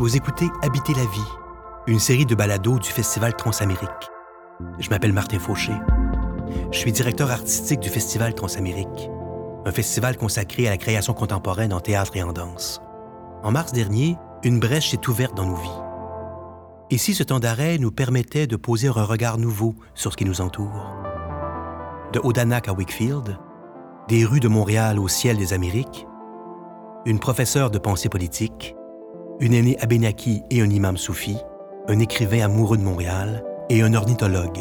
Vous écoutez Habiter la vie, une série de balados du Festival Transamérique. Je m'appelle Martin Fauché. Je suis directeur artistique du Festival Transamérique, un festival consacré à la création contemporaine en théâtre et en danse. En mars dernier, une brèche s'est ouverte dans nos vies. Et si ce temps d'arrêt nous permettait de poser un regard nouveau sur ce qui nous entoure? De Odanak à Wakefield, des rues de Montréal au ciel des Amériques, une professeure de pensée politique, une aînée abénaki et un imam soufi, un écrivain amoureux de Montréal et un ornithologue.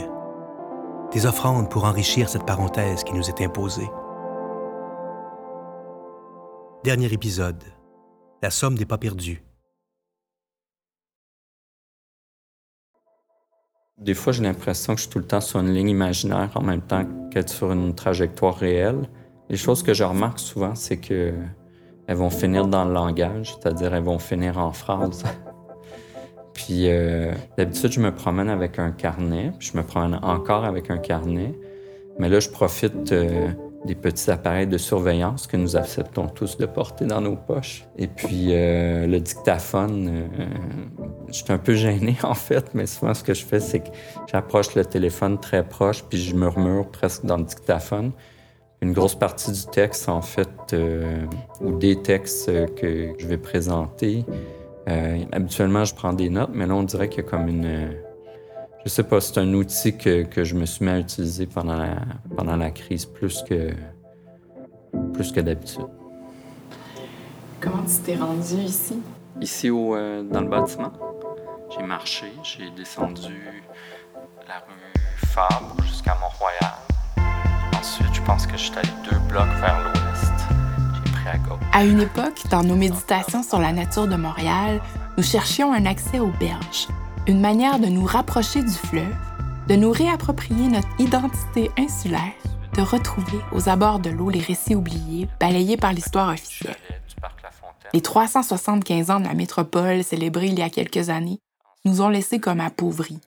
Des offrandes pour enrichir cette parenthèse qui nous est imposée. Dernier épisode. La somme des pas perdus. Des fois, j'ai l'impression que je suis tout le temps sur une ligne imaginaire en même temps qu'être sur une trajectoire réelle. Les choses que je remarque souvent, c'est que elles vont finir dans le langage, c'est-à-dire elles vont finir en phrases. puis euh, d'habitude, je me promène avec un carnet, puis je me promène encore avec un carnet. Mais là, je profite euh, des petits appareils de surveillance que nous acceptons tous de porter dans nos poches. Et puis euh, le dictaphone, je suis un peu gêné en fait, mais souvent ce que je fais, c'est que j'approche le téléphone très proche, puis je murmure presque dans le dictaphone une grosse partie du texte, en fait, euh, ou des textes que je vais présenter. Euh, habituellement, je prends des notes, mais là, on dirait qu'il y a comme une. Je sais pas, c'est un outil que, que, je me suis mis à utiliser pendant la, pendant la crise plus que, plus que d'habitude. Comment tu t'es rendu ici? Ici, au, euh, dans le bâtiment. J'ai marché, j'ai descendu la rue Fabre jusqu'à Mont-Royal ensuite, pense que je suis allé deux blocs vers l'ouest. J'ai pris à gauche. À une époque, dans nos méditations sur la nature de Montréal, nous cherchions un accès aux berges, une manière de nous rapprocher du fleuve, de nous réapproprier notre identité insulaire, de retrouver aux abords de l'eau les récits oubliés, balayés par l'histoire officielle. Les 375 ans de la métropole célébrés il y a quelques années nous ont laissés comme appauvris,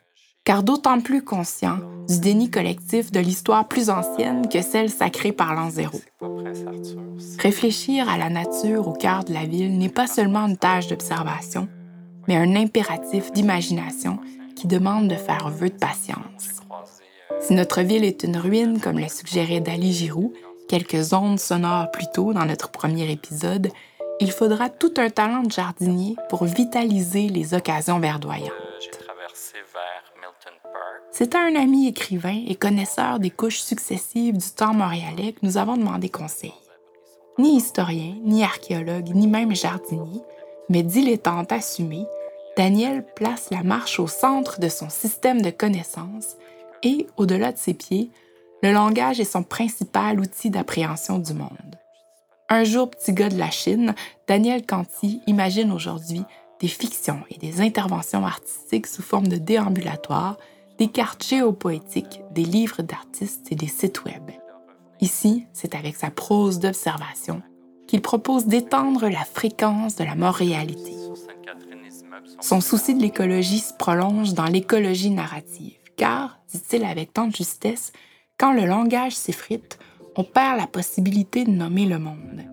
car d'autant plus conscient du déni collectif de l'histoire plus ancienne que celle sacrée par l'an zéro. Réfléchir à la nature au cœur de la ville n'est pas seulement une tâche d'observation, mais un impératif d'imagination qui demande de faire vœu de patience. Si notre ville est une ruine, comme le suggérait Dali Giroux, quelques ondes sonores plus tôt dans notre premier épisode, il faudra tout un talent de jardinier pour vitaliser les occasions verdoyantes. C'est à un ami écrivain et connaisseur des couches successives du temps montréalais que nous avons demandé conseil. Ni historien, ni archéologue, ni même jardinier, mais dilettante assumé, Daniel place la marche au centre de son système de connaissances et, au-delà de ses pieds, le langage est son principal outil d'appréhension du monde. Un jour petit gars de la Chine, Daniel Canty imagine aujourd'hui des fictions et des interventions artistiques sous forme de déambulatoires des cartes géopoétiques, des livres d'artistes et des sites web. Ici, c'est avec sa prose d'observation qu'il propose d'étendre la fréquence de la mort-réalité. Son souci de l'écologie se prolonge dans l'écologie narrative, car, dit-il avec tant de justesse, quand le langage s'effrite, on perd la possibilité de nommer le monde.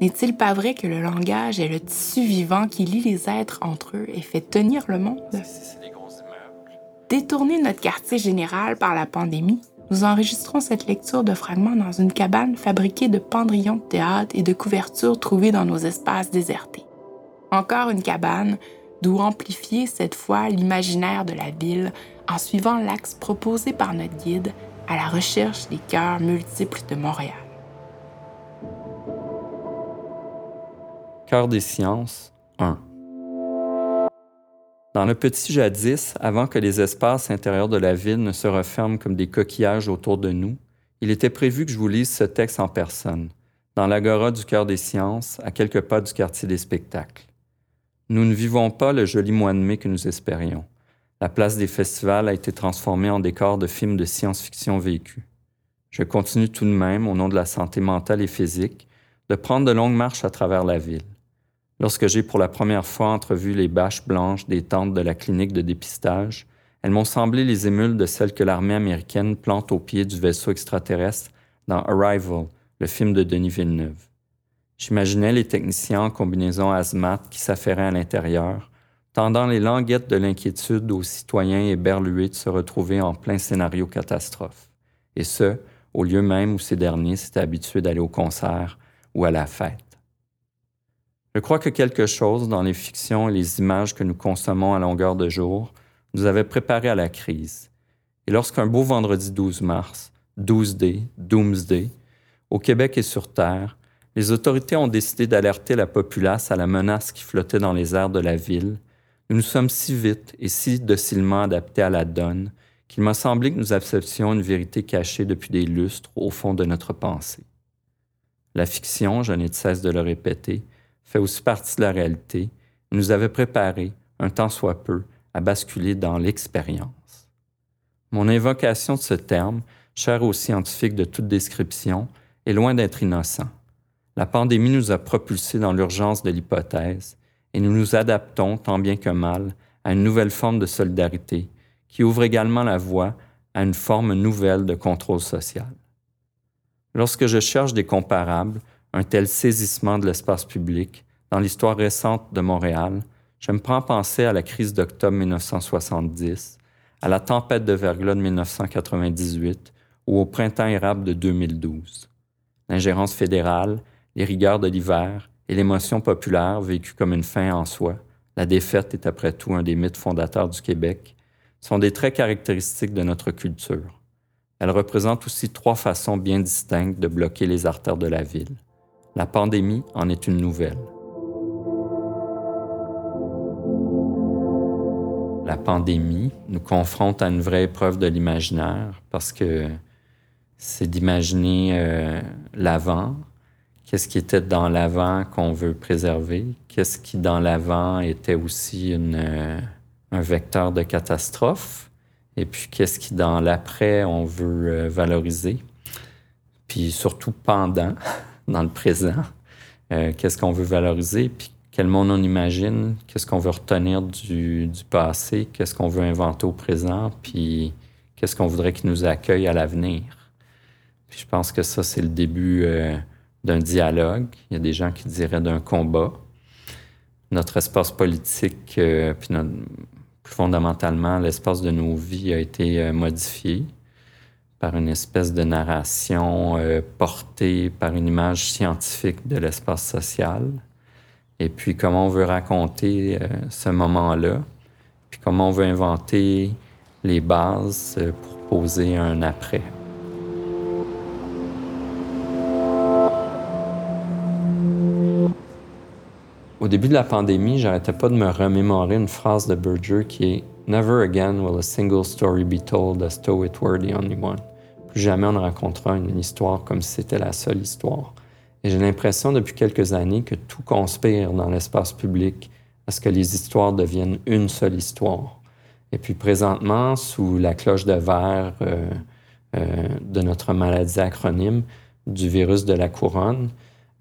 N'est-il pas vrai que le langage est le tissu vivant qui lie les êtres entre eux et fait tenir le monde? Détourner notre quartier général par la pandémie, nous enregistrons cette lecture de fragments dans une cabane fabriquée de pendrillons de théâtre et de couvertures trouvées dans nos espaces désertés. Encore une cabane d'où amplifier cette fois l'imaginaire de la ville en suivant l'axe proposé par notre guide à la recherche des cœurs multiples de Montréal. Cœur des sciences 1. Dans le petit jadis, avant que les espaces intérieurs de la ville ne se referment comme des coquillages autour de nous, il était prévu que je vous lise ce texte en personne, dans l'agora du cœur des sciences, à quelques pas du quartier des spectacles. Nous ne vivons pas le joli mois de mai que nous espérions. La place des festivals a été transformée en décor de films de science-fiction vécus. Je continue tout de même, au nom de la santé mentale et physique, de prendre de longues marches à travers la ville. Lorsque j'ai pour la première fois entrevu les bâches blanches des tentes de la clinique de dépistage, elles m'ont semblé les émules de celles que l'armée américaine plante au pied du vaisseau extraterrestre dans Arrival, le film de Denis Villeneuve. J'imaginais les techniciens en combinaison hazmat qui s'affairaient à l'intérieur, tendant les languettes de l'inquiétude aux citoyens éberlués de se retrouver en plein scénario catastrophe. Et ce, au lieu même où ces derniers s'étaient habitués d'aller au concert ou à la fête. Je crois que quelque chose dans les fictions et les images que nous consommons à longueur de jour nous avait préparés à la crise. Et lorsqu'un beau vendredi 12 mars, 12D, Doomsday, au Québec et sur Terre, les autorités ont décidé d'alerter la populace à la menace qui flottait dans les airs de la ville, nous nous sommes si vite et si docilement adaptés à la donne qu'il m'a semblé que nous acceptions une vérité cachée depuis des lustres au fond de notre pensée. La fiction, je n'ai de cesse de le répéter, fait aussi partie de la réalité nous avait préparé, un temps soit peu, à basculer dans l'expérience. Mon invocation de ce terme, cher aux scientifiques de toute description, est loin d'être innocent. La pandémie nous a propulsés dans l'urgence de l'hypothèse et nous nous adaptons tant bien que mal à une nouvelle forme de solidarité qui ouvre également la voie à une forme nouvelle de contrôle social. Lorsque je cherche des comparables, un tel saisissement de l'espace public dans l'histoire récente de Montréal, je me prends penser à la crise d'octobre 1970, à la tempête de verglas de 1998 ou au printemps érable de 2012. L'ingérence fédérale, les rigueurs de l'hiver et l'émotion populaire vécue comme une fin en soi, la défaite est après tout un des mythes fondateurs du Québec, sont des traits caractéristiques de notre culture. Elles représentent aussi trois façons bien distinctes de bloquer les artères de la ville. La pandémie en est une nouvelle. La pandémie nous confronte à une vraie épreuve de l'imaginaire parce que c'est d'imaginer euh, l'avant, qu'est-ce qui était dans l'avant qu'on veut préserver, qu'est-ce qui dans l'avant était aussi euh, un vecteur de catastrophe, et puis qu'est-ce qui dans l'après on veut euh, valoriser, puis surtout pendant, dans le présent, euh, qu'est-ce qu'on veut valoriser, puis quel monde on imagine, qu'est-ce qu'on veut retenir du, passé, qu'est-ce qu'on veut inventer au présent, puis qu'est-ce qu'on voudrait qu'il nous accueille à l'avenir. Je pense que ça, c'est le début d'un dialogue. Il y a des gens qui diraient d'un combat. Notre espace politique, euh, puis plus fondamentalement, l'espace de nos vies a été euh, modifié par une espèce de narration euh, portée par une image scientifique de l'espace social. Et puis comment on veut raconter ce moment-là, puis comment on veut inventer les bases pour poser un après? Au début de la pandémie, j'arrêtais pas de me remémorer une phrase de Berger qui est Never again will a single story be told as though it were the only one. Jamais on ne racontera une histoire comme si c'était la seule histoire. Et j'ai l'impression depuis quelques années que tout conspire dans l'espace public à ce que les histoires deviennent une seule histoire. Et puis présentement, sous la cloche de verre euh, euh, de notre maladie acronyme du virus de la couronne,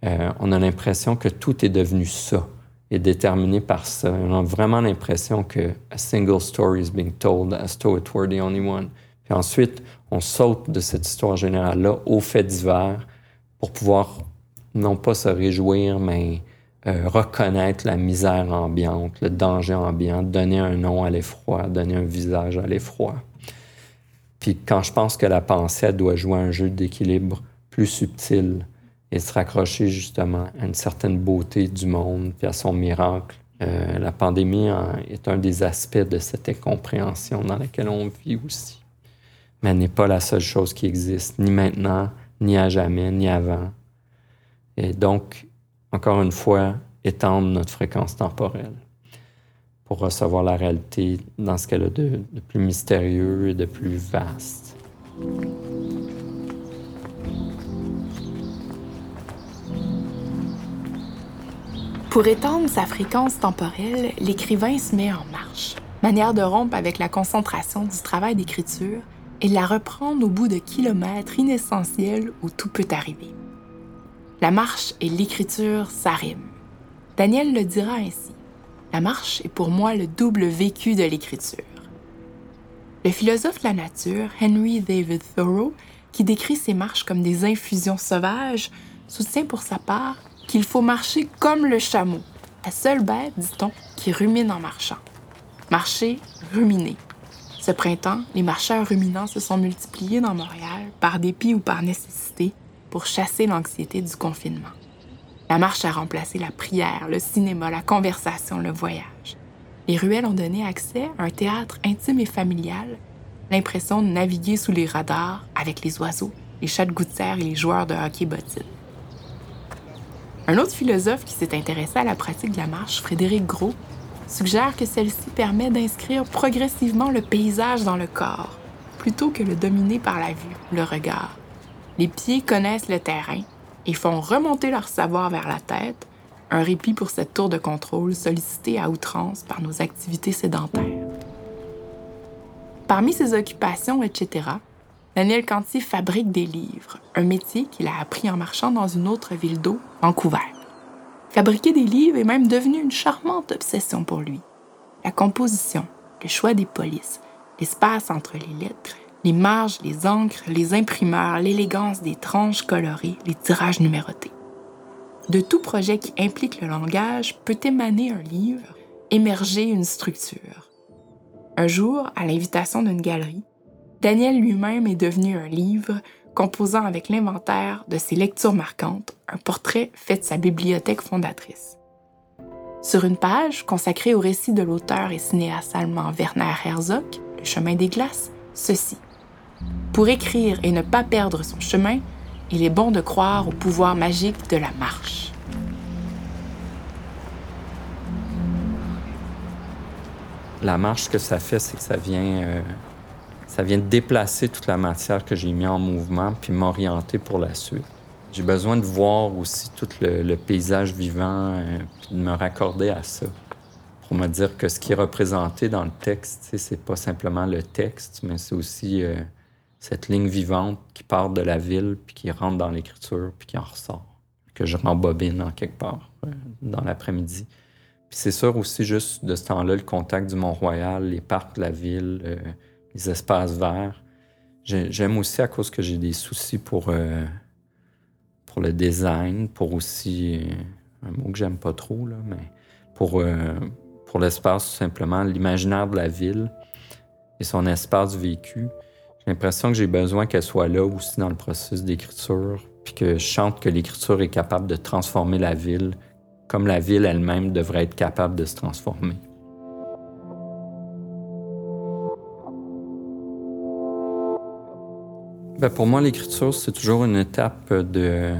euh, on a l'impression que tout est devenu ça, est déterminé par ça. On a vraiment l'impression que a single story is being told as though it were the only one. Puis ensuite, on saute de cette histoire générale-là au fait divers pour pouvoir non pas se réjouir, mais euh, reconnaître la misère ambiante, le danger ambiant, donner un nom à l'effroi, donner un visage à l'effroi. Puis quand je pense que la pensée doit jouer un jeu d'équilibre plus subtil, et se raccrocher justement à une certaine beauté du monde puis à son miracle. Euh, la pandémie est un des aspects de cette incompréhension dans laquelle on vit aussi. Mais elle n'est pas la seule chose qui existe, ni maintenant, ni à jamais, ni avant. Et donc, encore une fois, étendre notre fréquence temporelle pour recevoir la réalité dans ce qu'elle a de, de plus mystérieux et de plus vaste. Pour étendre sa fréquence temporelle, l'écrivain se met en marche, manière de rompre avec la concentration du travail d'écriture et la reprendre au bout de kilomètres inessentiels où tout peut arriver. La marche et l'écriture, ça Daniel le dira ainsi. La marche est pour moi le double vécu de l'écriture. Le philosophe de la nature, Henry David Thoreau, qui décrit ces marches comme des infusions sauvages, soutient pour sa part qu'il faut marcher comme le chameau, La seule bête, dit-on, qui rumine en marchant. Marcher, ruminer. Ce printemps, les marcheurs ruminants se sont multipliés dans Montréal, par dépit ou par nécessité, pour chasser l'anxiété du confinement. La marche a remplacé la prière, le cinéma, la conversation, le voyage. Les ruelles ont donné accès à un théâtre intime et familial, l'impression de naviguer sous les radars avec les oiseaux, les chats de gouttière et les joueurs de hockey bottine. Un autre philosophe qui s'est intéressé à la pratique de la marche, Frédéric Gros, suggère que celle-ci permet d'inscrire progressivement le paysage dans le corps, plutôt que le dominer par la vue, le regard. Les pieds connaissent le terrain et font remonter leur savoir vers la tête, un répit pour cette tour de contrôle sollicitée à outrance par nos activités sédentaires. Parmi ses occupations, etc., Daniel Canty fabrique des livres, un métier qu'il a appris en marchant dans une autre ville d'eau, Vancouver. Fabriquer des livres est même devenu une charmante obsession pour lui. La composition, le choix des polices, l'espace entre les lettres, les marges, les encres, les imprimeurs, l'élégance des tranches colorées, les tirages numérotés. De tout projet qui implique le langage peut émaner un livre, émerger une structure. Un jour, à l'invitation d'une galerie, Daniel lui-même est devenu un livre composant avec l'inventaire de ses lectures marquantes un portrait fait de sa bibliothèque fondatrice. Sur une page consacrée au récit de l'auteur et cinéaste allemand Werner Herzog, Le chemin des glaces, ceci. Pour écrire et ne pas perdre son chemin, il est bon de croire au pouvoir magique de la marche. La marche, ce que ça fait, c'est que ça vient, euh, ça vient déplacer toute la matière que j'ai mis en mouvement puis m'orienter pour la suite. J'ai besoin de voir aussi tout le, paysage vivant euh, puis de me raccorder à ça pour me dire que ce qui est représenté dans le texte, c'est pas simplement le texte, mais c'est aussi euh, cette ligne vivante qui part de la ville, puis qui rentre dans l'écriture, puis qui en ressort, que je rembobine en quelque part euh, dans l'après-midi. Puis c'est sûr aussi juste de ce temps-là, le contact du Mont-Royal, les parcs de la ville, les espaces verts. J'aime aussi à cause que j'ai des soucis pour, euh, pour le design, pour aussi, un mot que j'aime pas trop, là, mais pour, pour l'espace tout simplement, l'imaginaire de la ville et son espace vécu. J'ai l'impression que j'ai besoin qu'elle soit là aussi dans le processus d'écriture, puis que je chante que l'écriture est capable de transformer la ville, comme la ville elle-même devrait être capable de se transformer. Ben pour moi, l'écriture, c'est toujours une étape de,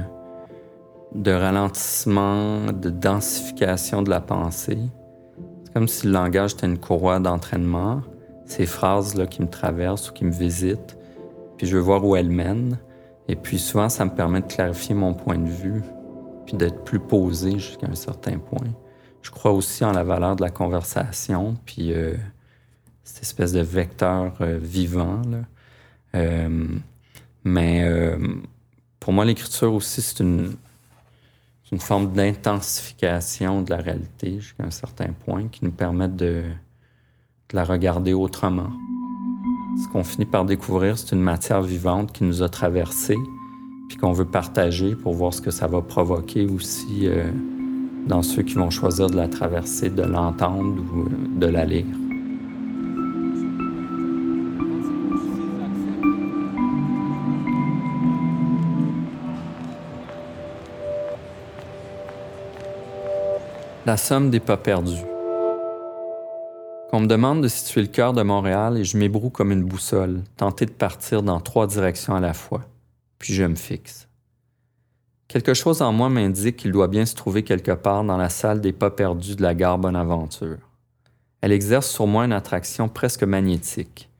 de ralentissement, de densification de la pensée. C'est comme si le langage était une courroie d'entraînement ces phrases-là qui me traversent ou qui me visitent, puis je veux voir où elles mènent. Et puis souvent, ça me permet de clarifier mon point de vue, puis d'être plus posé jusqu'à un certain point. Je crois aussi en la valeur de la conversation, puis euh, cette espèce de vecteur euh, vivant. Là. Euh, mais pour moi, l'écriture aussi, c'est une, forme d'intensification de la réalité jusqu'à un certain point qui nous permet de, de la regarder autrement. Ce qu'on finit par découvrir, c'est une matière vivante qui nous a traversés, puis qu'on veut partager pour voir ce que ça va provoquer aussi euh, dans ceux qui vont choisir de la traverser, de l'entendre ou euh, de la lire. La somme des pas perdus. On me demande de situer le cœur de Montréal et je m'ébroue comme une boussole, tenter de partir dans trois directions à la fois. Puis je me fixe. Quelque chose en moi m'indique qu'il doit bien se trouver quelque part dans la salle des pas perdus de la gare Bonaventure. Elle exerce sur moi une attraction presque magnétique.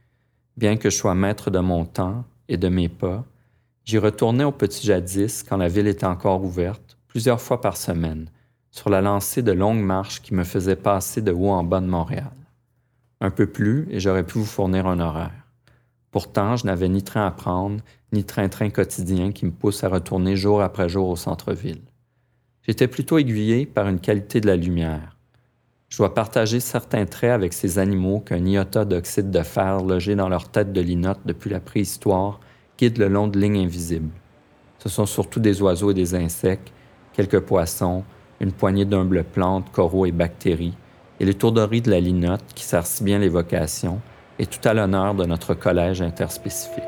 Bien que je sois maître de mon temps et de mes pas, j'y retournais au petit jadis quand la ville était encore ouverte, plusieurs fois par semaine, sur la lancée de longues marches qui me faisaient passer de haut en bas de Montréal un peu plus et j'aurais pu vous fournir un horaire. Pourtant, je n'avais ni train à prendre, ni train-train quotidien qui me pousse à retourner jour après jour au centre-ville. J'étais plutôt aiguillé par une qualité de la lumière. Je dois partager certains traits avec ces animaux qu'un iota d'oxyde de fer logé dans leur tête de linotte depuis la préhistoire guide le long de lignes invisibles. Ce sont surtout des oiseaux et des insectes, quelques poissons, une poignée d'humbles plantes, coraux et bactéries, et l'étourderie de la linotte qui sert si bien l'évocation, est tout à l'honneur de notre collège interspécifique.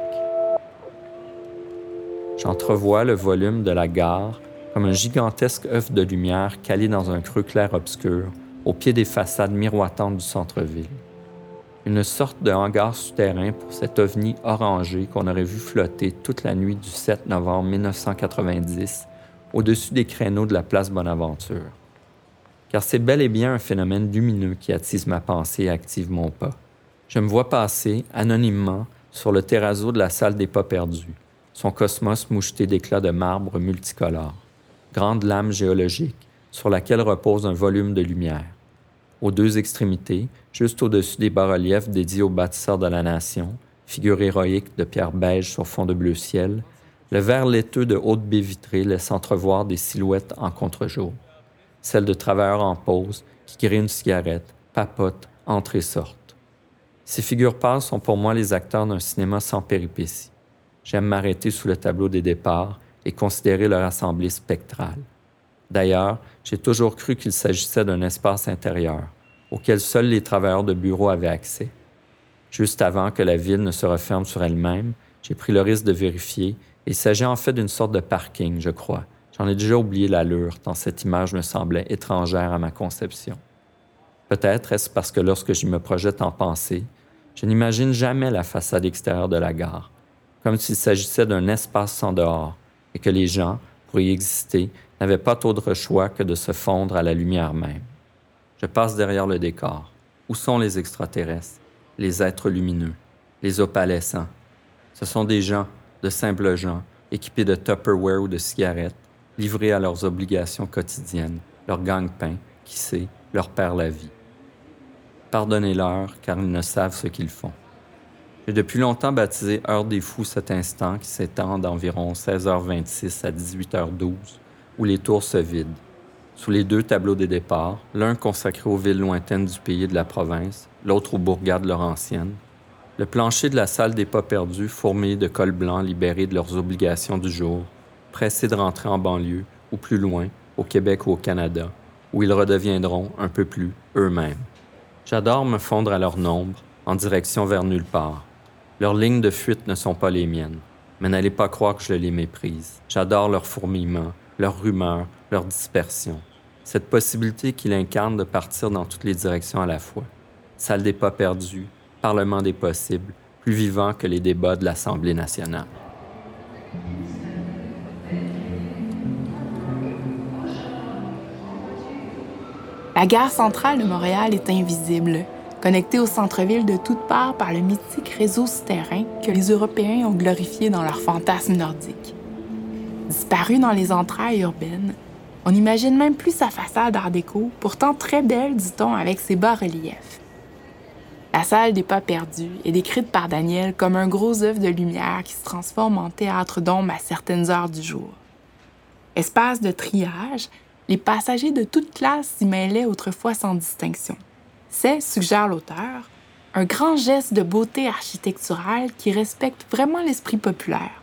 J'entrevois le volume de la gare comme un gigantesque œuf de lumière calé dans un creux clair-obscur au pied des façades miroitantes du centre-ville. Une sorte de hangar souterrain pour cet ovni orangé qu'on aurait vu flotter toute la nuit du 7 novembre 1990 au-dessus des créneaux de la place Bonaventure. Car c'est bel et bien un phénomène lumineux qui attise ma pensée et active mon pas. Je me vois passer, anonymement, sur le terrazzo de la salle des pas perdus, son cosmos moucheté d'éclats de marbre multicolores, grande lame géologique sur laquelle repose un volume de lumière. Aux deux extrémités, juste au-dessus des bas-reliefs dédiés aux bâtisseurs de la nation, figure héroïque de pierre beige sur fond de bleu ciel, le verre laiteux de haute baie vitrée laisse entrevoir des silhouettes en contre-jour. Celles de travailleurs en pause qui grillent une cigarette, papotent, entrent et sortent. Ces figures pâles sont pour moi les acteurs d'un cinéma sans péripéties. J'aime m'arrêter sous le tableau des départs et considérer leur assemblée spectrale. D'ailleurs, j'ai toujours cru qu'il s'agissait d'un espace intérieur, auquel seuls les travailleurs de bureau avaient accès. Juste avant que la ville ne se referme sur elle-même, j'ai pris le risque de vérifier il s'agit en fait d'une sorte de parking, je crois. J'en ai déjà oublié l'allure, tant cette image me semblait étrangère à ma conception. Peut-être est-ce parce que lorsque je me projette en pensée, je n'imagine jamais la façade extérieure de la gare, comme s'il s'agissait d'un espace sans dehors, et que les gens, pour y exister, n'avaient pas d'autre choix que de se fondre à la lumière même. Je passe derrière le décor. Où sont les extraterrestres, les êtres lumineux, les opalescents? Ce sont des gens, de simples gens, équipés de Tupperware ou de cigarettes, livrés à leurs obligations quotidiennes, leur gagne-pain, qui sait, leur perd la vie. Pardonnez-leur, car ils ne savent ce qu'ils font. J'ai depuis longtemps baptisé Heure des Fous cet instant qui s'étend d'environ 16h26 à 18h12, où les tours se vident. Sous les deux tableaux des départs, l'un consacré aux villes lointaines du pays et de la province, l'autre aux bourgades laurentiennes, le plancher de la salle des pas perdus, fourmillé de cols blancs libérés de leurs obligations du jour, pressés de rentrer en banlieue, ou plus loin, au Québec ou au Canada, où ils redeviendront un peu plus eux-mêmes. J'adore me fondre à leur nombre, en direction vers nulle part. Leurs lignes de fuite ne sont pas les miennes, mais n'allez pas croire que je les méprise. J'adore leur fourmillement, leur rumeur, leur dispersion. Cette possibilité qu'il incarne de partir dans toutes les directions à la fois. Salle des pas perdus, Parlement des possibles, plus vivant que les débats de l'Assemblée nationale. La gare centrale de Montréal est invisible, connectée au centre-ville de toutes parts par le mythique réseau souterrain que les Européens ont glorifié dans leurs fantasmes nordiques. Disparue dans les entrailles urbaines, on n'imagine même plus sa façade art déco, pourtant très belle, dit-on, avec ses bas-reliefs. La salle des pas perdus est décrite par Daniel comme un gros œuf de lumière qui se transforme en théâtre d'ombre à certaines heures du jour. Espace de triage, les passagers de toute classe s'y mêlaient autrefois sans distinction. C'est, suggère l'auteur, un grand geste de beauté architecturale qui respecte vraiment l'esprit populaire.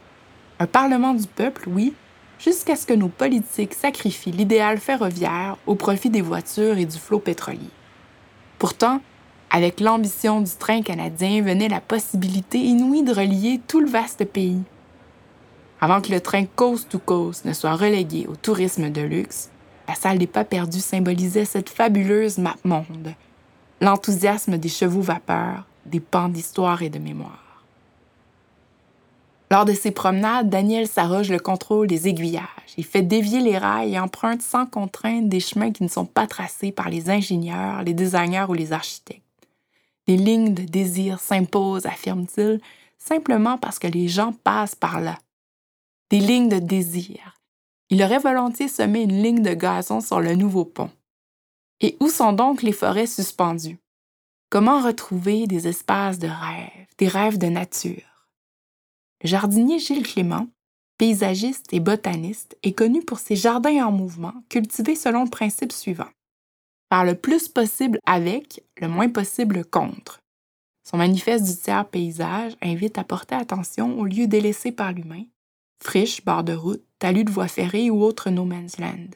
Un parlement du peuple, oui, jusqu'à ce que nos politiques sacrifient l'idéal ferroviaire au profit des voitures et du flot pétrolier. Pourtant, avec l'ambition du train canadien venait la possibilité inouïe de relier tout le vaste pays. Avant que le train Coast to Coast ne soit relégué au tourisme de luxe, la salle des pas perdus symbolisait cette fabuleuse map monde, l'enthousiasme des chevaux vapeurs, des pans d'histoire et de mémoire. Lors de ses promenades, Daniel s'arroge le contrôle des aiguillages. Il fait dévier les rails et emprunte sans contrainte des chemins qui ne sont pas tracés par les ingénieurs, les designers ou les architectes. Les lignes de désir s'imposent, affirme-t-il, simplement parce que les gens passent par là. Des lignes de désir. Il aurait volontiers semé une ligne de gazon sur le nouveau pont. Et où sont donc les forêts suspendues? Comment retrouver des espaces de rêve, des rêves de nature? Le jardinier Gilles Clément, paysagiste et botaniste, est connu pour ses jardins en mouvement, cultivés selon le principe suivant. Faire le plus possible avec, le moins possible contre. Son manifeste du tiers paysage invite à porter attention aux lieux délaissés par l'humain, friches, bords de route, talus de voies ferrées ou autres no man's land.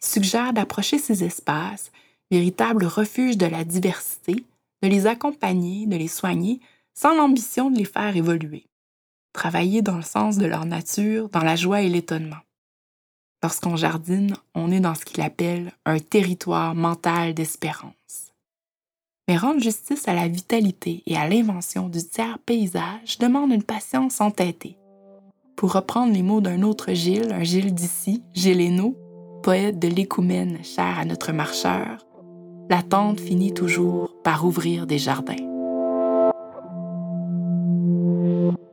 suggère d'approcher ces espaces, véritables refuges de la diversité, de les accompagner, de les soigner, sans l'ambition de les faire évoluer. Travailler dans le sens de leur nature, dans la joie et l'étonnement. Lorsqu'on jardine, on est dans ce qu'il appelle un territoire mental d'espérance. Mais rendre justice à la vitalité et à l'invention du tiers paysage demande une patience entêtée. Pour reprendre les mots d'un autre Gilles, un Gilles d'ici, Gilles Hénaud, poète de l'écoumène cher à notre marcheur, l'attente finit toujours par ouvrir des jardins.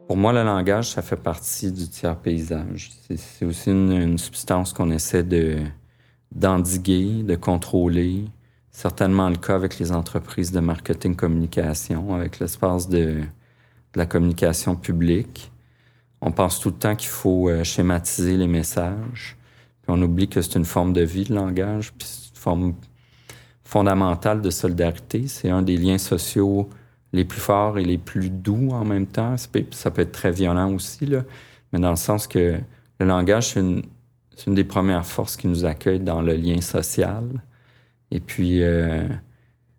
Pour moi, le langage, ça fait partie du tiers paysage. C'est aussi une, substance qu'on essaie de d'endiguer, de contrôler. Certainement le cas avec les entreprises de marketing communication, avec l'espace de, la communication publique. On pense tout le temps qu'il faut euh, schématiser les messages. Puis on oublie que c'est une forme de vie, le langage, puis c'est une forme fondamentale de solidarité. C'est un des liens sociaux les plus forts et les plus doux en même temps. Ça peut, être très violent aussi, là, mais dans le sens que le langage, c'est une, des premières forces qui nous accueille dans le lien social. Et puis, euh,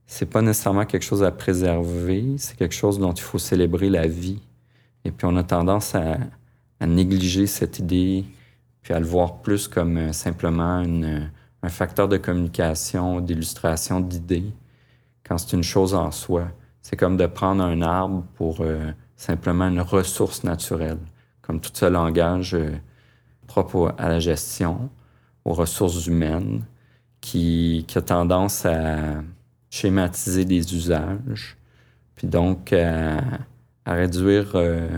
c'est pas nécessairement quelque chose à préserver, c'est quelque chose dont il faut célébrer la vie. Et puis, on a tendance à, négliger cette idée, puis à le voir plus comme euh, simplement un facteur de communication, d'illustration d'idées, quand c'est une chose en soi. C'est comme de prendre un arbre pour euh, simplement une ressource naturelle, comme tout ce langage euh, propre à la gestion, aux ressources humaines, qui, a tendance à schématiser des usages, puis donc à, réduire euh,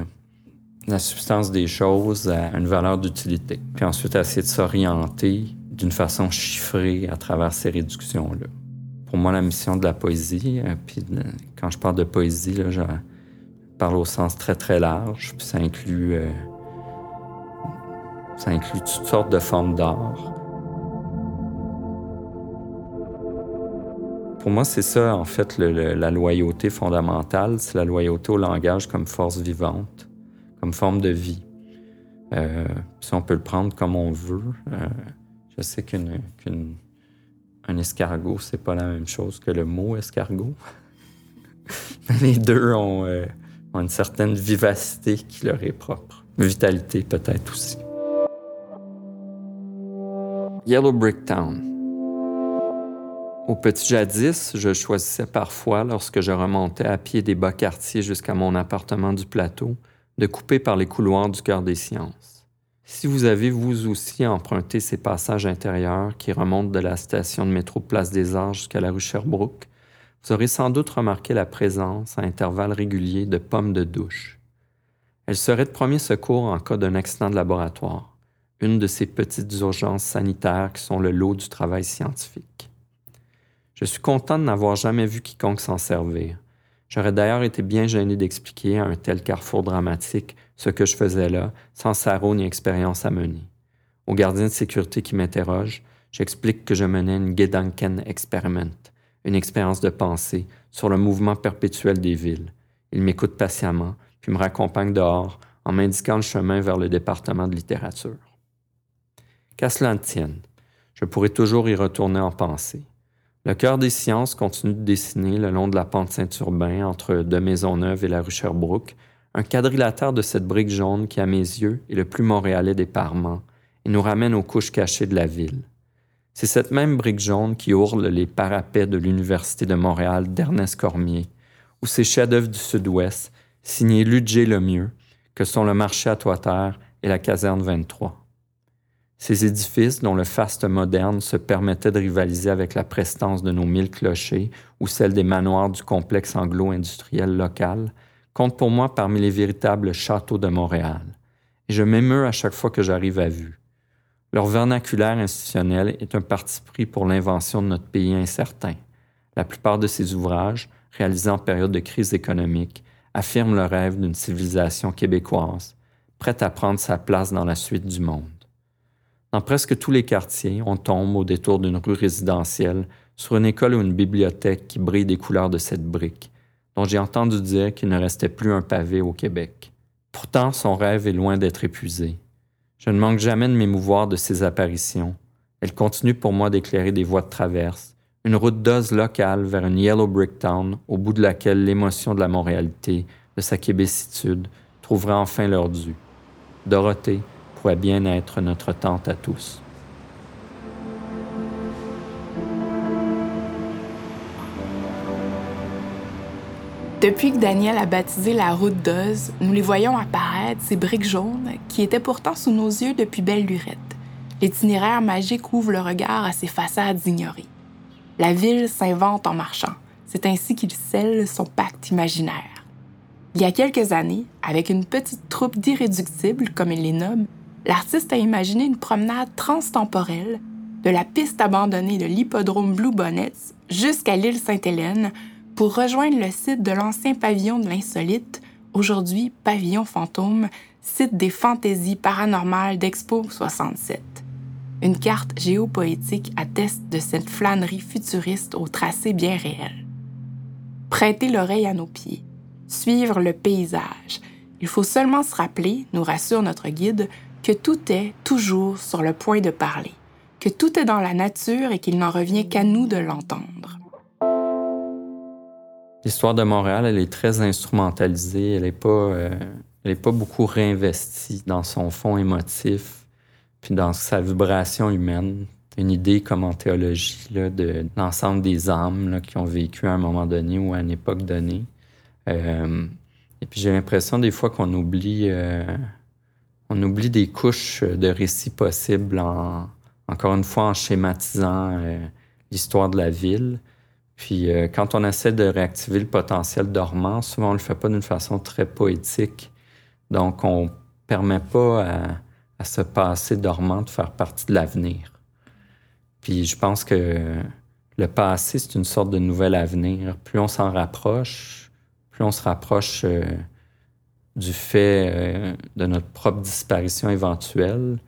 la substance des choses à une valeur d'utilité, puis ensuite à essayer de s'orienter d'une façon chiffrée à travers ces réductions-là pour moi la mission de la poésie. Euh, puis quand je parle de poésie, je parle au sens très très large. Puis ça inclut, euh, ça inclut toutes sortes de formes d'art. Pour moi, c'est ça, en fait, la loyauté fondamentale. C'est la loyauté au langage comme force vivante, comme forme de vie. Euh, si on peut le prendre comme on veut, je sais qu'une un escargot, c'est pas la même chose que le mot escargot. les deux euh, ont, une certaine vivacité qui leur est propre. Vitalité peut-être aussi. Yellow Brick Town. Au petit jadis, je choisissais parfois, lorsque je remontais à pied des bas quartiers jusqu'à mon appartement du plateau, de couper par les couloirs du cœur des sciences. Si vous avez vous aussi emprunté ces passages intérieurs qui remontent de la station de métro Place des Arts jusqu'à la rue Sherbrooke, vous aurez sans doute remarqué la présence, à intervalles réguliers, de pommes de douche. Elles seraient de premier secours en cas d'un accident de laboratoire, une de ces petites urgences sanitaires qui sont le lot du travail scientifique. Je suis content de n'avoir jamais vu quiconque s'en servir. J'aurais d'ailleurs été bien gêné d'expliquer à un tel carrefour dramatique ce que je faisais là, sans sarreau ni expérience à mener. Au gardien de sécurité qui m'interroge, j'explique que je menais une Gedanken Experiment, une expérience de pensée sur le mouvement perpétuel des villes. Il m'écoute patiemment, puis me raccompagne dehors en m'indiquant le chemin vers le département de littérature. Qu'à cela ne tienne, je pourrais toujours y retourner en pensée. Le cœur des sciences continue de dessiner le long de la pente Saint-Urbain entre De Maisonneuve et la rue un quadrilatère de cette brique jaune qui, à mes yeux, est le plus montréalais des parements et nous ramène aux couches cachées de la ville. C'est cette même brique jaune qui ourle les parapets de l'Université de Montréal d'Ernest Cormier, ou ces chefs-d'œuvre du Sud-Ouest, signés Ludger Lemieux, que sont le marché à Toit-Terre et la caserne 23. Ces édifices, dont le faste moderne se permettait de rivaliser avec la prestance de nos mille clochers ou celle des manoirs du complexe anglo-industriel local, compte pour moi parmi les véritables châteaux de Montréal, et je m'émeus à chaque fois que j'arrive à vue. Leur vernaculaire institutionnel est un parti pris pour l'invention de notre pays incertain. La plupart de ces ouvrages, réalisés en période de crise économique, affirment le rêve d'une civilisation québécoise, prête à prendre sa place dans la suite du monde. Dans presque tous les quartiers, on tombe au détour d'une rue résidentielle sur une école ou une bibliothèque qui brille des couleurs de cette brique, dont j'ai entendu dire qu'il ne restait plus un pavé au Québec. Pourtant, son rêve est loin d'être épuisé. Je ne manque jamais de m'émouvoir de ses apparitions, Elle continue pour moi d'éclairer des voies de traverse, une route d'os locale vers une Yellow Brick Town au bout de laquelle l'émotion de la Montréalité, de sa québécitude, trouvera enfin leur dû. Dorothée pourrait bien être notre tante à tous. Depuis que Daniel a baptisé la route d'Oz, nous les voyons apparaître, ces briques jaunes, qui étaient pourtant sous nos yeux depuis belle lurette. L'itinéraire magique ouvre le regard à ces façades ignorées. La ville s'invente en marchant. C'est ainsi qu'il scelle son pacte imaginaire. Il y a quelques années, avec une petite troupe d'irréductibles, comme il les nomme, l'artiste a imaginé une promenade transtemporelle de la piste abandonnée de l'hippodrome Blue Bonnets jusqu'à l'île Sainte-Hélène pour rejoindre le site de l'ancien pavillon de l'insolite, aujourd'hui pavillon fantôme, site des fantaisies paranormales d'Expo 67. Une carte géopoétique atteste de cette flânerie futuriste au tracé bien réel. Prêter l'oreille à nos pieds, suivre le paysage. Il faut seulement se rappeler, nous rassure notre guide, que tout est toujours sur le point de parler, que tout est dans la nature et qu'il n'en revient qu'à nous de l'entendre. L'histoire de Montréal, elle est très instrumentalisée. Elle n'est pas, euh, pas beaucoup réinvestie dans son fond émotif, puis dans sa vibration humaine. Une idée comme en théologie là, de l'ensemble des âmes qui ont vécu à un moment donné ou à une époque donnée. Euh, et puis j'ai l'impression des fois qu'on oublie, euh, on oublie des couches de récits possibles en, encore une fois en schématisant l'histoire de la ville. Puis euh, quand on essaie de réactiver le potentiel dormant, souvent on ne le fait pas d'une façon très poétique. Donc on ne permet pas à, ce passé dormant de faire partie de l'avenir. Puis je pense que le passé, c'est une sorte de nouvel avenir. Plus on s'en rapproche, plus on se rapproche euh, du fait euh, de notre propre disparition éventuelle,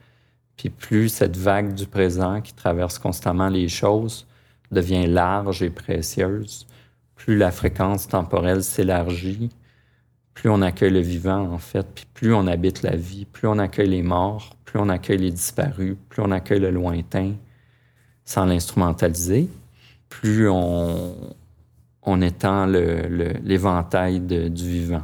puis plus cette vague du présent qui traverse constamment les choses devient large et précieuse, plus la fréquence temporelle s'élargit, plus on accueille le vivant, en fait, puis plus on habite la vie, plus on accueille les morts, plus on accueille les disparus, plus on accueille le lointain sans l'instrumentaliser, plus on, étend l'éventail du vivant.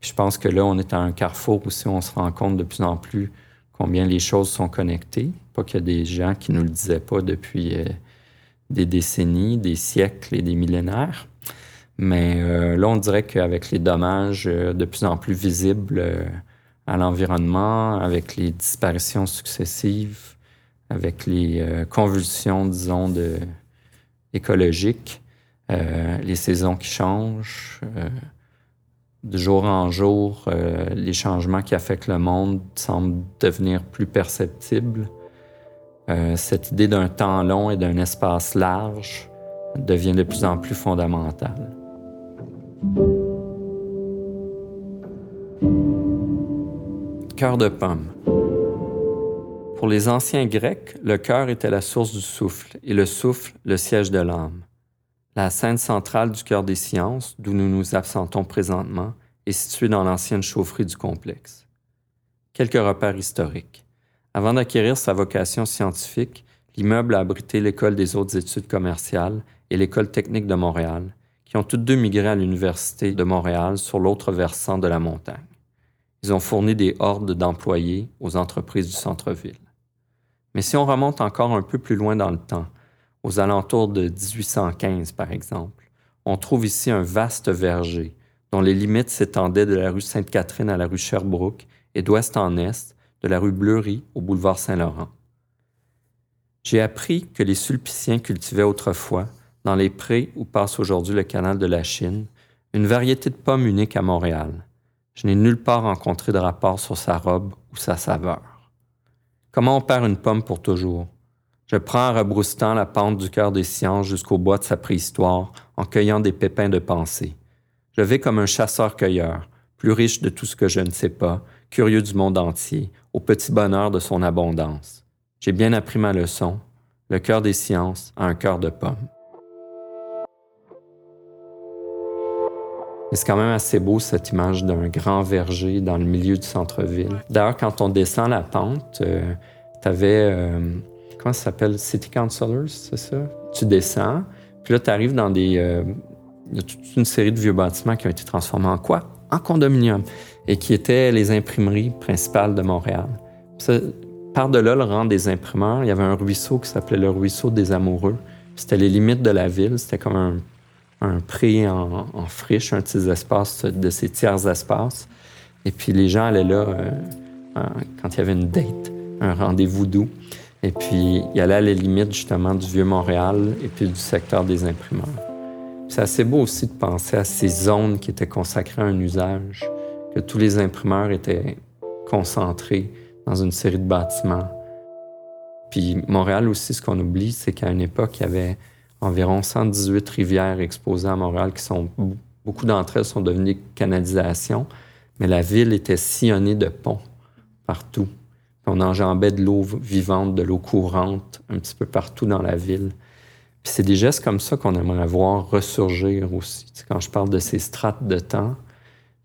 je pense que là, on est à un carrefour où on se rend compte de plus en plus combien les choses sont connectées. Pas qu'il y a des gens qui nous le disaient pas depuis euh, des décennies, des siècles et des millénaires. Mais euh, là, on dirait qu'avec les dommages euh, de plus en plus visibles euh, à l'environnement, avec les disparitions successives, avec les convulsions, disons, de, écologiques, les saisons qui changent, de jour en jour, les changements qui affectent le monde semblent devenir plus perceptibles. Euh, cette idée d'un temps long et d'un espace large devient de plus en plus fondamentale. Cœur de pomme. Pour les anciens Grecs, le cœur était la source du souffle et le souffle le siège de l'âme. La scène centrale du cœur des sciences, d'où nous nous absentons présentement, est située dans l'ancienne chaufferie du complexe. Quelques repères historiques. Avant d'acquérir sa vocation scientifique, l'immeuble a abrité l'École des hautes études commerciales et l'École technique de Montréal, qui ont toutes deux migré à l'Université de Montréal sur l'autre versant de la montagne. Ils ont fourni des hordes d'employés aux entreprises du centre-ville. Mais si on remonte encore un peu plus loin dans le temps, aux alentours de 1815 par exemple, on trouve ici un vaste verger dont les limites s'étendaient de la rue Sainte-Catherine à la rue Sherbrooke et d'ouest en est de la rue Bleury au boulevard Saint-Laurent. J'ai appris que les sulpiciens cultivaient autrefois, dans les prés où passe aujourd'hui le canal de la Chine, une variété de pommes unique à Montréal. Je n'ai nulle part rencontré de rapport sur sa robe ou sa saveur. Comment on perd une pomme pour toujours? Je prends en rebroustant la pente du cœur des sciences jusqu'au bois de sa préhistoire en cueillant des pépins de pensée. Je vais comme un chasseur-cueilleur, plus riche de tout ce que je ne sais pas, curieux du monde entier, au petit bonheur de son abondance. J'ai bien appris ma leçon. Le cœur des sciences a un cœur de pomme. c'est quand même assez beau cette image d'un grand verger dans le milieu du centre-ville. D'ailleurs, quand on descend la pente, euh, tu avais euh, comment ça s'appelle? City Councilors, c'est ça? Tu descends, puis là, tu arrives dans des. Euh, il y a toute une série de vieux bâtiments qui ont été transformés en quoi? En condominium, et qui étaient les imprimeries principales de Montréal. Par-delà le rang des imprimeurs, il y avait un ruisseau qui s'appelait le ruisseau des amoureux. C'était les limites de la ville. C'était comme un, un pré en, friche, un petit espace de ces tiers espaces. Et puis les gens allaient là euh, quand il y avait une date, un rendez-vous doux. Et puis il allait à la limite justement du vieux Montréal et puis du secteur des imprimeurs. C'est assez beau aussi de penser à ces zones qui étaient consacrées à un usage, que tous les imprimeurs étaient concentrés dans une série de bâtiments. Puis Montréal aussi, ce qu'on oublie, c'est qu'à une époque, il y avait environ 118 rivières exposées à Montréal qui sont, beaucoup d'entre elles sont devenues canalisations, mais la ville était sillonnée de ponts partout. on enjambait de l'eau vivante, de l'eau courante un petit peu partout dans la ville. Puis c'est des gestes comme ça qu'on aimerait voir ressurgir aussi. quand je parle de ces strates de temps,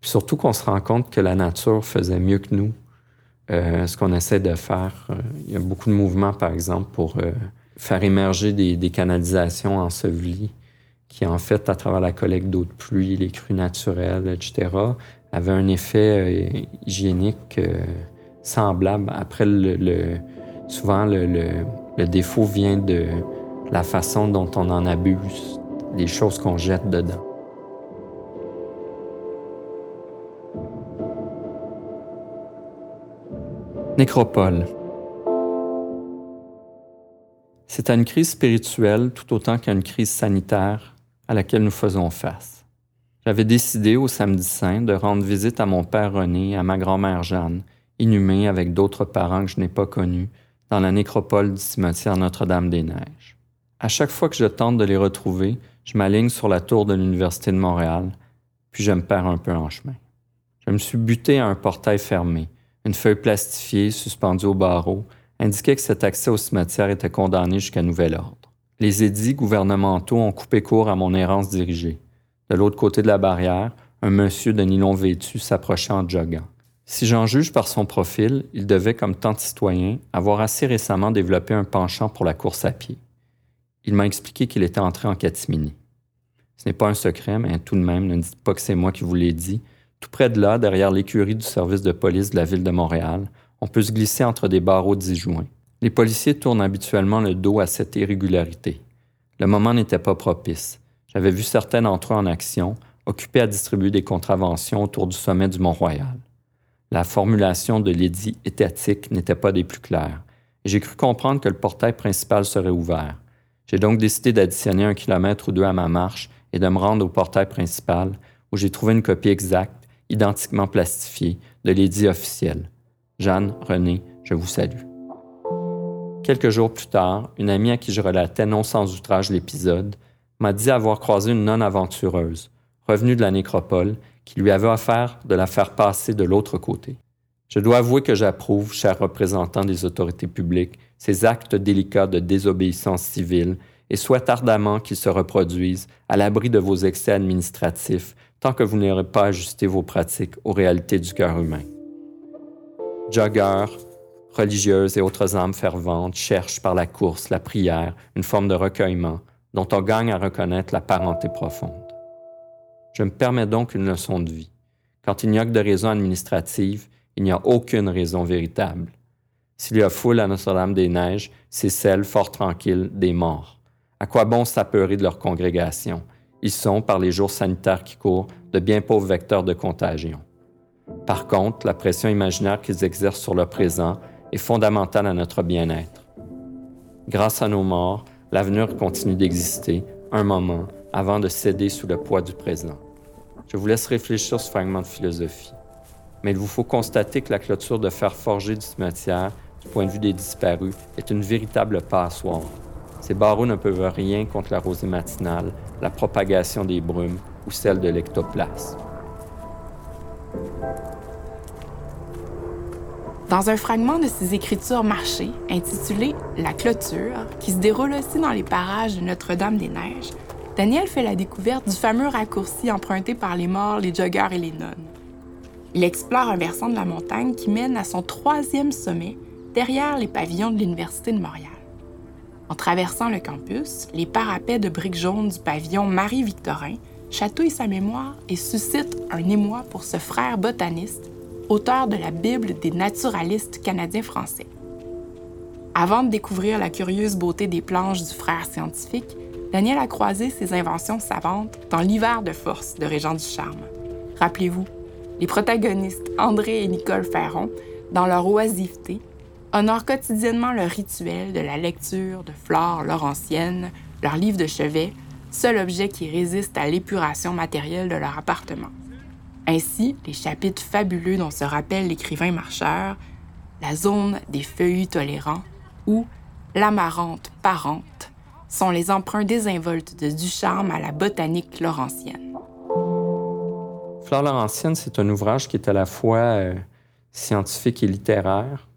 puis surtout qu'on se rend compte que la nature faisait mieux que nous euh, ce qu'on essaie de faire. Euh, il y a beaucoup de mouvements, par exemple, pour euh, faire émerger des, canalisations ensevelies qui, en fait, à travers la collecte d'eau de pluie, les crues naturelles, etc., avaient un effet hygiénique semblable. Après, le, souvent, le, le, défaut vient de la façon dont on en abuse, les choses qu'on jette dedans. Nécropole. C'est une crise spirituelle tout autant qu'à une crise sanitaire à laquelle nous faisons face. J'avais décidé au samedi saint de rendre visite à mon père René et à ma grand-mère Jeanne, inhumés avec d'autres parents que je n'ai pas connus, dans la nécropole du cimetière Notre-Dame-des-Neiges. À chaque fois que je tente de les retrouver, je m'aligne sur la tour de l'Université de Montréal, puis je me perds un peu en chemin. Je me suis buté à un portail fermé, une feuille plastifiée suspendue au barreau indiquait que cet accès au cimetière était condamné jusqu'à nouvel ordre. Les édits gouvernementaux ont coupé court à mon errance dirigée. De l'autre côté de la barrière, un monsieur de nylon vêtu s'approchait en joguant. Si j'en juge par son profil, il devait, comme tant de citoyens, avoir assez récemment développé un penchant pour la course à pied. Il m'a expliqué qu'il était entré en catimini. Ce n'est pas un secret, mais tout de même, ne dites pas que c'est moi qui vous l'ai dit, tout près de là, derrière l'écurie du service de police de la ville de Montréal, on peut se glisser entre des barreaux disjoints. Les policiers tournent habituellement le dos à cette irrégularité. Le moment n'était pas propice. J'avais vu certains d'entre eux en action, occupés à distribuer des contraventions autour du sommet du Mont-Royal. La formulation de l'édit étatique n'était pas des plus claires, j'ai cru comprendre que le portail principal serait ouvert. J'ai donc décidé d'additionner un kilomètre ou deux à ma marche et de me rendre au portail principal, où j'ai trouvé une copie exacte identiquement plastifié de l'édit officiel. Jeanne, René, je vous salue. Quelques jours plus tard, une amie à qui je relatais non sans outrage l'épisode m'a dit avoir croisé une nonne aventureuse, revenue de la nécropole, qui lui avait offert de la faire passer de l'autre côté. Je dois avouer que j'approuve, cher représentant des autorités publiques, ces actes délicats de désobéissance civile et souhaite ardemment qu'ils se reproduisent à l'abri de vos excès administratifs tant que vous n'aurez pas ajusté vos pratiques aux réalités du cœur humain. Joggeurs, religieuses et autres âmes ferventes cherchent par la course, la prière, une forme de recueillement dont on gagne à reconnaître la parenté profonde. Je me permets donc une leçon de vie. Quand il n'y a que de raisons administratives, il n'y a aucune raison véritable. S'il y a foule à Notre-Dame-des-Neiges, c'est celle, fort tranquille, des morts. À quoi bon s'apeurer de leur congrégation? Ils sont, par les jours sanitaires qui courent, de bien pauvres vecteurs de contagion. Par contre, la pression imaginaire qu'ils exercent sur le présent est fondamentale à notre bien-être. Grâce à nos morts, l'avenir continue d'exister un moment avant de céder sous le poids du présent. Je vous laisse réfléchir ce fragment de philosophie. Mais il vous faut constater que la clôture de fer forgé du cimetière, du point de vue des disparus, est une véritable passoire. Ces barreaux ne peuvent rien contre la rosée matinale, la propagation des brumes ou celle de l'ectoplasme. Dans un fragment de ses écritures marchées, intitulé La clôture, qui se déroule aussi dans les parages de Notre-Dame-des-Neiges, Daniel fait la découverte du fameux raccourci emprunté par les morts, les joggeurs et les nonnes. Il explore un versant de la montagne qui mène à son troisième sommet, derrière les pavillons de l'Université de Montréal. En traversant le campus, les parapets de briques jaunes du pavillon Marie-Victorin chatouillent sa mémoire et suscitent un émoi pour ce frère botaniste, auteur de la Bible des naturalistes canadiens-français. Avant de découvrir la curieuse beauté des planches du frère scientifique, Daniel a croisé ses inventions savantes dans l'hiver de force de Régent du Charme. Rappelez-vous, les protagonistes André et Nicole Ferron, dans leur oisiveté, honorent quotidiennement le rituel de la lecture de Flore Laurentienne, leur livre de chevet, seul objet qui résiste à l'épuration matérielle de leur appartement. Ainsi, les chapitres fabuleux dont se rappelle l'écrivain marcheur, la zone des feuillus tolérants ou l'amarante parente sont les emprunts désinvoltes de Ducharme à la botanique laurentienne. Flore Laurentienne, c'est un ouvrage qui est à la fois euh, scientifique et littéraire.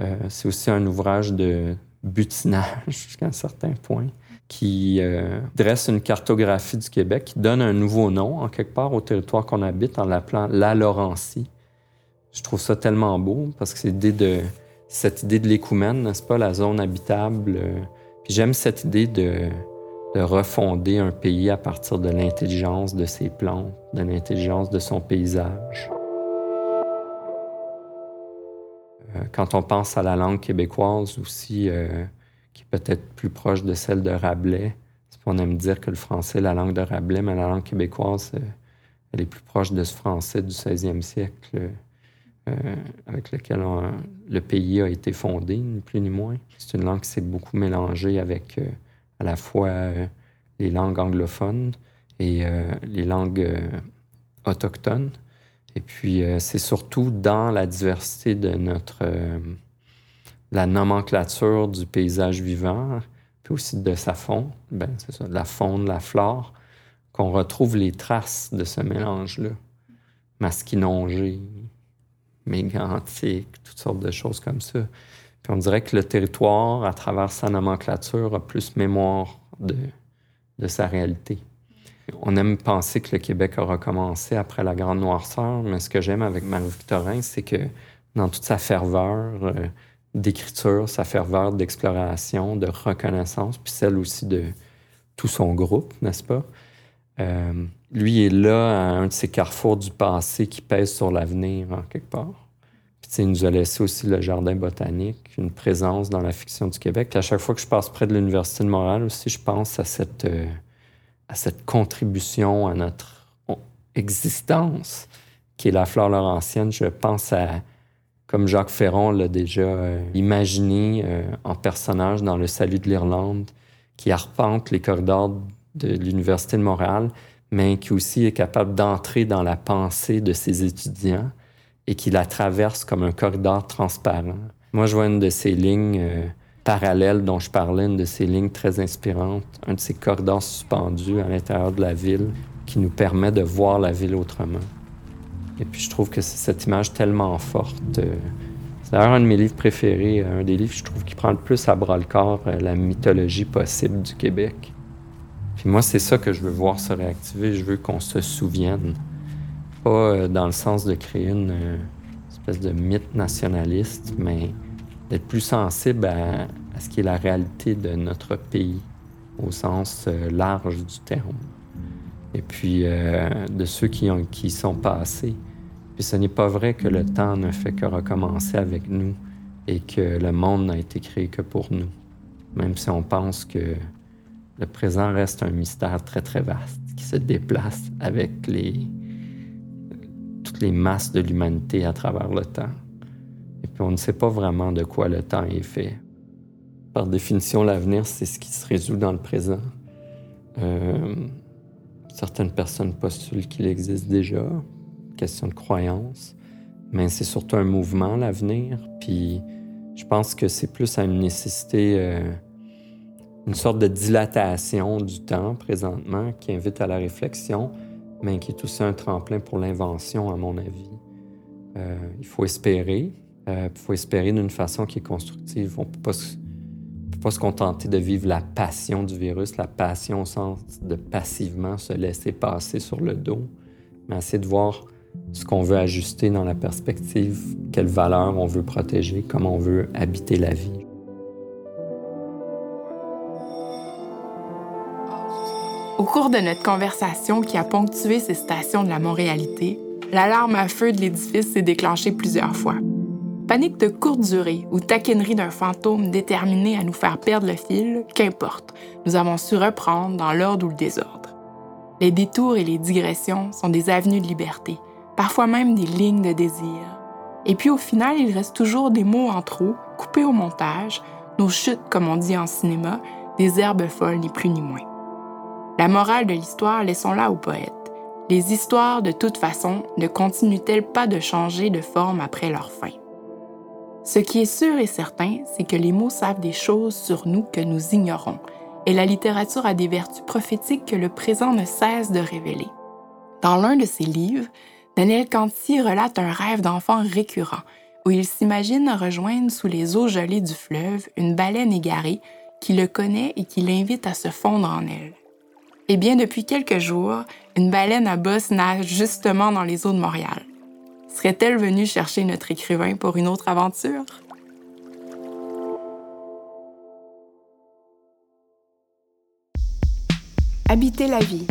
Euh, c'est aussi un ouvrage de butinage jusqu'à un certain point qui euh, dresse une cartographie du Québec, qui donne un nouveau nom en quelque part au territoire qu'on habite en l'appelant la Laurentie. Je trouve ça tellement beau parce que c'est de cette idée de l'écoumène, n'est-ce pas, la zone habitable. Euh, puis j'aime cette idée de refonder un pays à partir de l'intelligence de ses plantes, de l'intelligence de son paysage. Quand on pense à la langue québécoise aussi, qui est peut-être plus proche de celle de Rabelais. On aime dire que le français est la langue de Rabelais, mais la langue québécoise, euh, elle est plus proche de ce français du 16e siècle euh, avec lequel le pays a été fondé, ni plus ni moins. C'est une langue qui s'est beaucoup mélangée avec euh, à la fois les langues anglophones et les langues autochtones. Et puis, c'est surtout dans la diversité de notre la nomenclature du paysage vivant, puis aussi de sa faune, ben, c'est ça, la faune, la flore, qu'on retrouve les traces de ce mélange-là. Masquinongé, mégantique, toutes sortes de choses comme ça. Puis on dirait que le territoire, à travers sa nomenclature, a plus mémoire de, de sa réalité. On aime penser que le Québec a recommencé après la Grande Noirceur, mais ce que j'aime avec Marie-Victorin, c'est que dans toute sa ferveur, euh, d'écriture, sa ferveur d'exploration, de reconnaissance, puis celle aussi de tout son groupe, n'est-ce pas? Euh, lui est là à un de ces carrefours du passé qui pèse sur l'avenir, en quelque part. Puis, il nous a laissé aussi le jardin botanique, une présence dans la fiction du Québec. à chaque fois que je passe près de l'Université de Montréal aussi, je pense à cette, euh, à cette contribution à notre existence qui est la fleur laurentienne. Je pense à comme Jacques Ferron l'a déjà euh, imaginé euh, en personnage dans Le Salut de l'Irlande, qui arpente les corridors de l'Université de Montréal, mais qui aussi est capable d'entrer dans la pensée de ses étudiants et qui la traverse comme un corridor transparent. Moi, je vois une de ces lignes euh, parallèles dont je parlais, une de ces lignes très inspirantes, un de ces corridors suspendus à l'intérieur de la ville qui nous permet de voir la ville autrement. Et puis je trouve que c'est cette image tellement forte. Euh, c'est d'ailleurs un de mes livres préférés, un des livres, je trouve, qui prend le plus à bras le corps euh, la mythologie possible du Québec. Puis moi, c'est ça que je veux voir se réactiver. Je veux qu'on se souvienne. Pas euh, dans le sens de créer une espèce de mythe nationaliste, mais d'être plus sensible à, ce qui est la réalité de notre pays au sens large du terme. Et puis de ceux qui, ont, qui sont passés puis ce n'est pas vrai que le temps ne fait que recommencer avec nous et que le monde n'a été créé que pour nous, même si on pense que le présent reste un mystère très très vaste qui se déplace avec les, toutes les masses de l'humanité à travers le temps. Et puis on ne sait pas vraiment de quoi le temps est fait. Par définition, l'avenir, c'est ce qui se résout dans le présent. Euh, certaines personnes postulent qu'il existe déjà, question de croyance, mais c'est surtout un mouvement, l'avenir. Puis je pense que c'est plus à une nécessité, euh, une sorte de dilatation du temps présentement qui invite à la réflexion, mais qui est aussi un tremplin pour l'invention, à mon avis. Euh, il faut espérer. Euh, il faut espérer d'une façon qui est constructive. On ne peut pas se contenter de vivre la passion du virus, la passion au sens de passivement se laisser passer sur le dos, mais essayer de voir ce qu'on veut ajuster dans la perspective, quelles valeurs on veut protéger, comment on veut habiter la vie. Au cours de notre conversation qui a ponctué ces stations de la Montréalité, l'alarme à feu de l'édifice s'est déclenchée plusieurs fois. Panique de courte durée ou taquinerie d'un fantôme déterminé à nous faire perdre le fil, qu'importe, nous avons su reprendre dans l'ordre ou le désordre. Les détours et les digressions sont des avenues de liberté, parfois même des lignes de désir. Et puis au final, il reste toujours des mots en trop, coupés au montage, nos chutes, comme on dit en cinéma, des herbes folles, ni plus ni moins. La morale de l'histoire, laissons-la aux poètes. Les histoires, de toute façon, ne continuent-elles pas de changer de forme après leur fin? Ce qui est sûr et certain, c'est que les mots savent des choses sur nous que nous ignorons, et la littérature a des vertus prophétiques que le présent ne cesse de révéler. Dans l'un de ses livres, Daniel Canty relate un rêve d'enfant récurrent, où il s'imagine rejoindre sous les eaux gelées du fleuve une baleine égarée qui le connaît et qui l'invite à se fondre en elle. Eh bien, depuis quelques jours, une baleine à bosse nage justement dans les eaux de Montréal. Serait-elle venue chercher notre écrivain pour une autre aventure? Habiter la vie.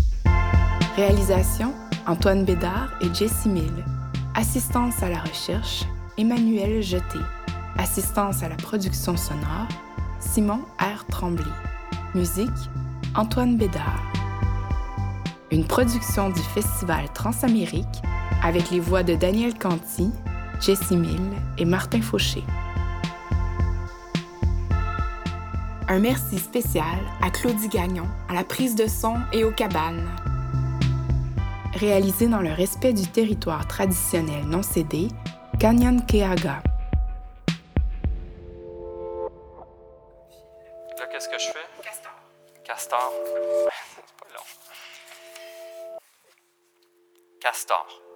Réalisation Antoine Bédard et Jessie Mill. Assistance à la recherche Emmanuel Jeté. Assistance à la production sonore Simon R. Tremblay. Musique Antoine Bédard. Une production du Festival Transamérique avec les voix de Daniel Canty, Jessie Mill et Martin Fauché. Un merci spécial à Claudie Gagnon, à la prise de son et aux cabanes. Réalisé dans le respect du territoire traditionnel non cédé, Canyon Keaga. Là, qu'est-ce que je fais? Castor. Castor. C'est pas long. Castor.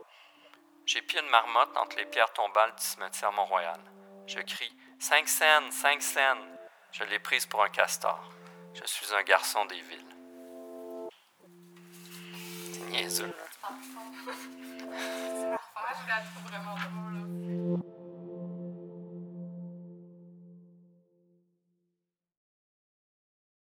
J'ai pied une marmotte entre les pierres tombales du cimetière Mont-Royal. Je crie Cinq scènes, cinq scènes. Je l'ai prise pour un castor. Je suis un garçon des villes. C'est drôle.